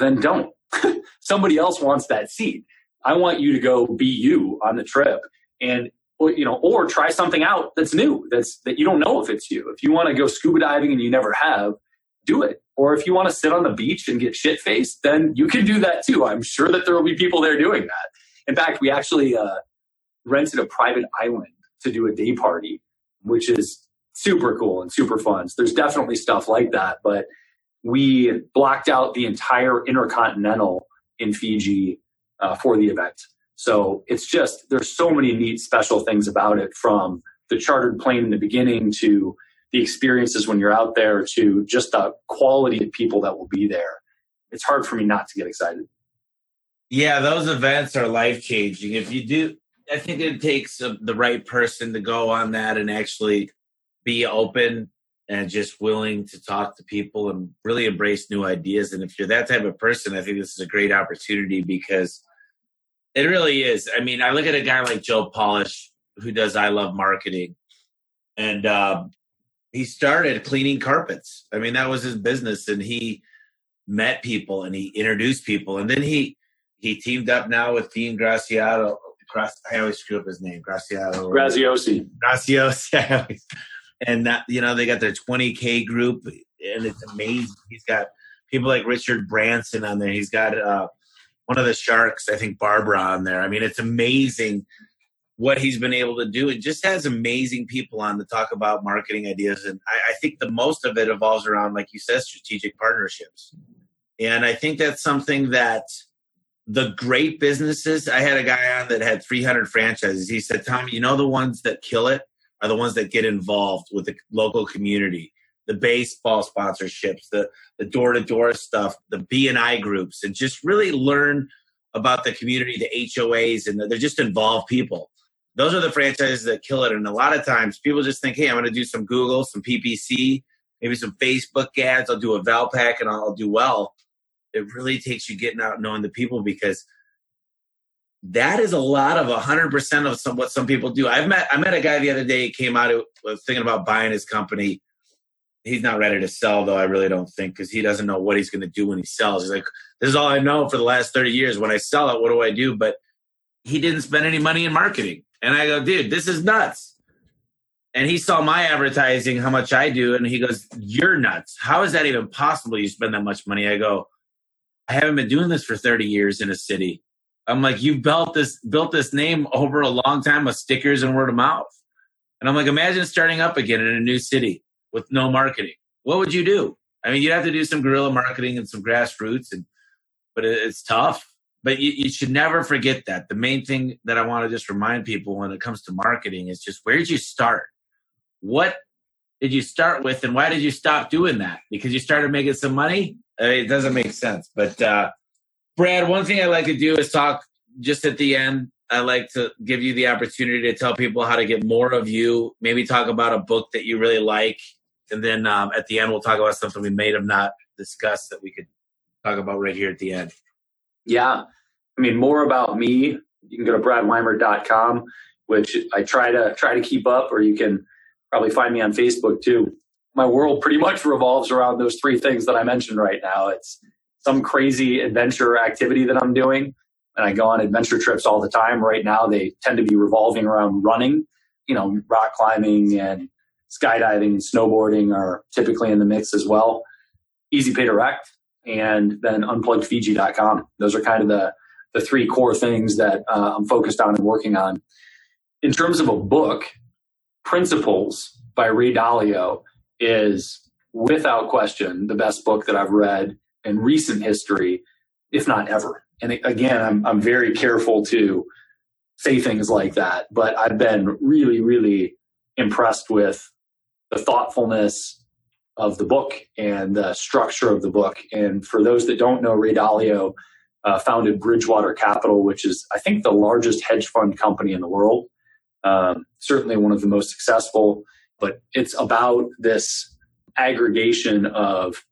then don't. *laughs* Somebody else wants that seat. I want you to go be you on the trip. And or, you know, or try something out that's new, that's that you don't know if it's you. If you want to go scuba diving and you never have, do it. Or if you want to sit on the beach and get shit faced, then you can do that too. I'm sure that there will be people there doing that. In fact, we actually uh, rented a private island to do a day party, which is super cool and super fun. So there's definitely stuff like that, but we blocked out the entire intercontinental in Fiji uh, for the event. So it's just, there's so many neat special things about it from the chartered plane in the beginning to the experiences when you're out there to just the quality of people that will be there. It's hard for me not to get excited. Yeah, those events are life changing. If you do, I think it takes a, the right person to go on that and actually be open and just willing to talk to people and really embrace new ideas. And if you're that type of person, I think this is a great opportunity because it really is. I mean, I look at a guy like Joe Polish who does I Love Marketing, and uh, he started cleaning carpets. I mean, that was his business, and he met people and he introduced people, and then he he teamed up now with Dean Graciato. I always screw up his name, Graciato. Graziosi. Graziosi. And that, you know, they got their 20K group, and it's amazing. He's got people like Richard Branson on there. He's got uh, one of the sharks, I think Barbara on there. I mean, it's amazing what he's been able to do. It just has amazing people on to talk about marketing ideas. And I, I think the most of it evolves around, like you said, strategic partnerships. And I think that's something that the great businesses, I had a guy on that had 300 franchises. He said, Tommy, you know, the ones that kill it are the ones that get involved with the local community the baseball sponsorships, the the door to door stuff, the BNI groups, and just really learn about the community, the HOAs, and they're just involved people. Those are the franchises that kill it. And a lot of times people just think, hey, I'm going to do some Google, some PPC, maybe some Facebook ads. I'll do a Valpak and I'll do well. It really takes you getting out knowing the people because that is a lot of 100% of some, what some people do. I've met, I met a guy the other day, he came out, was thinking about buying his company he's not ready to sell though. I really don't think because he doesn't know what he's going to do when he sells. He's like, this is all I know for the last thirty years. When I sell it, what do I do? But he didn't spend any money in marketing, and I go, dude, this is nuts. And he saw my advertising, how much I do, and he goes, You're nuts. How is that even possible you spend that much money? I go, I haven't been doing this for 30 years in a city. I'm like, you built this built this name over a long time with stickers and word of mouth. And I'm like, imagine starting up again in a new city with no marketing. What would you do? I mean, you'd have to do some guerrilla marketing and some grassroots, and but it's tough. But you, you should never forget that. The main thing that I want to just remind people when it comes to marketing is just where did you start? What did you start with, and why did you stop doing that? Because you started making some money. I mean, it doesn't make sense. But uh, Brad, one thing I like to do is talk just at the end. I like to give you the opportunity to tell people how to get more of you. Maybe talk about a book that you really like, and then um, at the end we'll talk about something we may have not discussed that we could talk about right here at the end. Yeah. I mean, more about me, you can go to bradweimert.com, which I try to try to keep up, or you can probably find me on Facebook too. My world pretty much revolves around those three things that I mentioned right now. It's some crazy adventure activity that I'm doing. And I go on adventure trips all the time. Right now, they tend to be revolving around running, you know, rock climbing and skydiving and snowboarding are typically in the mix as well. Easy Pay Direct and then unpluggedfiji.com. Those are kind of the, the three core things that uh, I'm focused on and working on. In terms of a book, Principles by Ray Dalio is without question the best book that I've read in recent history, if not ever. And again, I'm, I'm very careful to say things like that, but I've been really, really impressed with the thoughtfulness of the book and the structure of the book. And for those that don't know, Ray Dalio uh, founded Bridgewater Capital, which is, I think, the largest hedge fund company in the world. Um, certainly one of the most successful, but it's about this aggregation of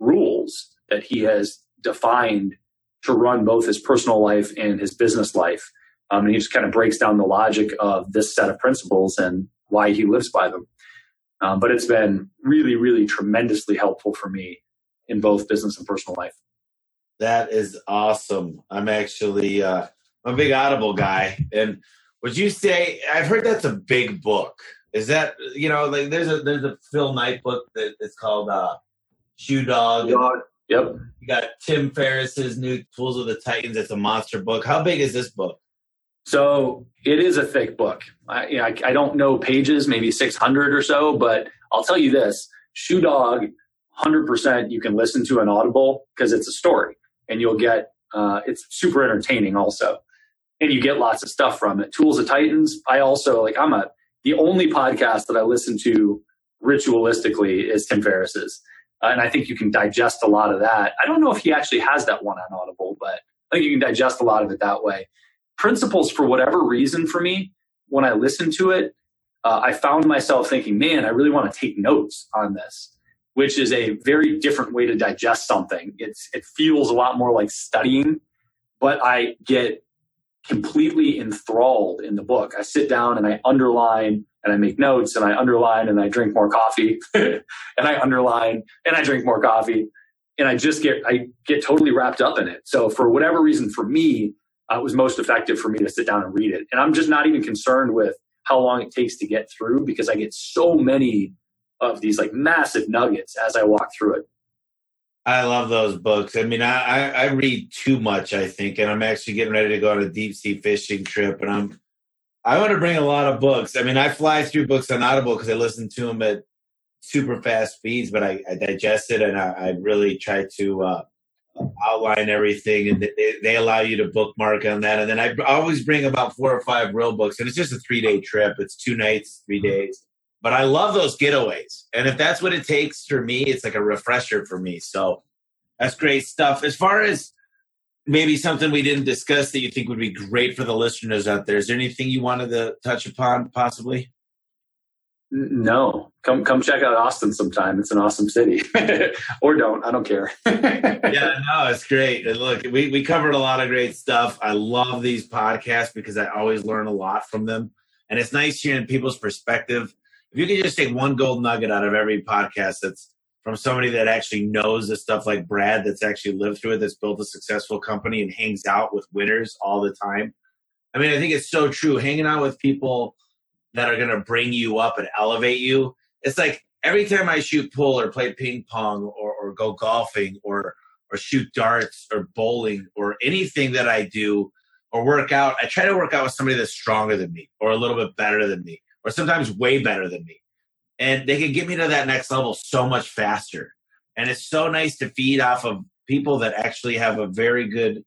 rules that he has defined to run both his personal life and his business life. Um, and he just kind of breaks down the logic of this set of principles and why he lives by them. Um, but it's been really, really tremendously helpful for me in both business and personal life. That is awesome. I'm actually uh, I'm a big Audible guy, and would you say I've heard that's a big book? Is that you know like there's a there's a Phil Knight book that it's called uh, Shoe Dog. Dog. Yep. You got Tim Ferriss's new Tools of the Titans. It's a monster book. How big is this book? So it is a thick book. I, you know, I, I, don't know pages, maybe 600 or so, but I'll tell you this Shoe Dog, 100% you can listen to an Audible because it's a story and you'll get, uh, it's super entertaining also. And you get lots of stuff from it. Tools of Titans, I also, like, I'm a, the only podcast that I listen to ritualistically is Tim Ferriss's. Uh, and I think you can digest a lot of that. I don't know if he actually has that one on Audible, but I think you can digest a lot of it that way. Principles, for whatever reason, for me, when I listen to it, uh, I found myself thinking, man, I really want to take notes on this, which is a very different way to digest something. It's, it feels a lot more like studying, but I get completely enthralled in the book. I sit down and I underline and I make notes and I underline and I drink more coffee *laughs* and I underline and I drink more coffee and I just get I get totally wrapped up in it. So for whatever reason, for me, uh, it was most effective for me to sit down and read it. And I'm just not even concerned with how long it takes to get through because I get so many of these like massive nuggets as I walk through it. I love those books. I mean, I, I read too much, I think, and I'm actually getting ready to go on a deep sea fishing trip, and I'm I want to bring a lot of books. I mean, I fly through books on Audible because I listen to them at super fast speeds, but I, I digest it and I, I really try to uh, outline everything, and they, they, allow you to bookmark on that. And then I always bring about four or five real books, and it's just a three day trip. It's two nights, three days. But I love those getaways, and if that's what it takes for me, it's like a refresher for me. So that's great stuff. As far as maybe something we didn't discuss that you think would be great for the listeners out there. Is there anything you wanted to touch upon, possibly? No, come come check out Austin sometime. It's an awesome city, *laughs* or don't. I don't care. *laughs* yeah, no, it's great. And look, we we covered a lot of great stuff. I love these podcasts because I always learn a lot from them, and it's nice hearing people's perspective. If you could just take one gold nugget out of every podcast that's from somebody that actually knows the stuff like Brad, that's actually lived through it, that's built a successful company and hangs out with winners all the time. I mean, I think it's so true. Hanging out with people that are going to bring you up and elevate you. It's like every time I shoot pool or play ping pong or, or go golfing or or shoot darts or bowling or anything that I do or work out, I try to work out with somebody that's stronger than me or a little bit better than me or sometimes way better than me. And they can get me to that next level so much faster. And it's so nice to feed off of people that actually have a very good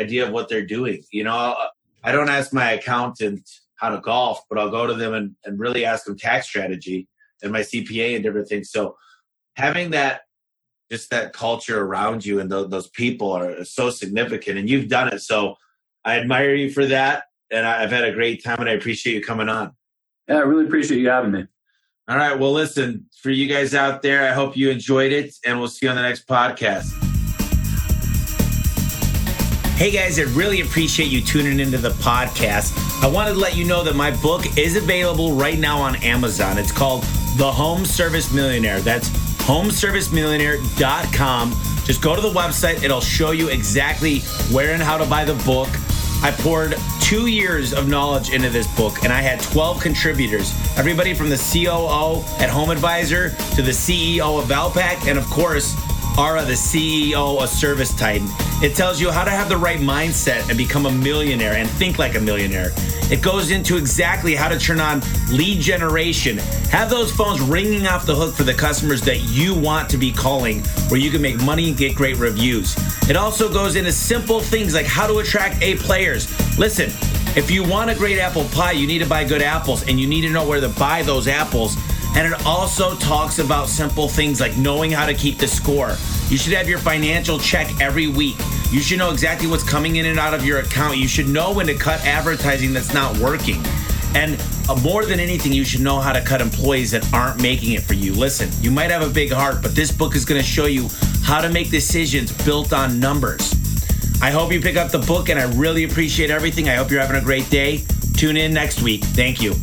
idea of what they're doing. You know, uh, I don't ask my accountant how to golf, but I'll go to them and, and really ask them tax strategy and my CPA and different things. So having that just that culture around you and th- those people are so significant and you've done it. So I admire you for that. And I've had a great time and I appreciate you coming on. Yeah, I really appreciate you having me. All right. Well, listen, for you guys out there, I hope you enjoyed it and we'll see you on the next podcast. Hey guys, I really appreciate you tuning into the podcast. I wanted to let you know that my book is available right now on Amazon. It's called The Home Service Millionaire. That's homeservicemillionaire.com. Just go to the website, it'll show you exactly where and how to buy the book. I poured two years of knowledge into this book, and I had 12 contributors. Everybody from the COO at Home Advisor to the CEO of Valpak, and of course, Ara, the CEO of Service Titan. It tells you how to have the right mindset and become a millionaire and think like a millionaire. It goes into exactly how to turn on lead generation, have those phones ringing off the hook for the customers that you want to be calling, where you can make money and get great reviews. It also goes into simple things like how to attract A players. Listen, if you want a great apple pie, you need to buy good apples and you need to know where to buy those apples and it also talks about simple things like knowing how to keep the score. You should have your financial check every week. You should know exactly what's coming in and out of your account. You should know when to cut advertising that's not working. And uh, more than anything, you should know how to cut employees that aren't making it for you. Listen, you might have a big heart, but this book is going to show you how to make decisions built on numbers. I hope you pick up the book, and I really appreciate everything. I hope you're having a great day. Tune in next week. Thank you.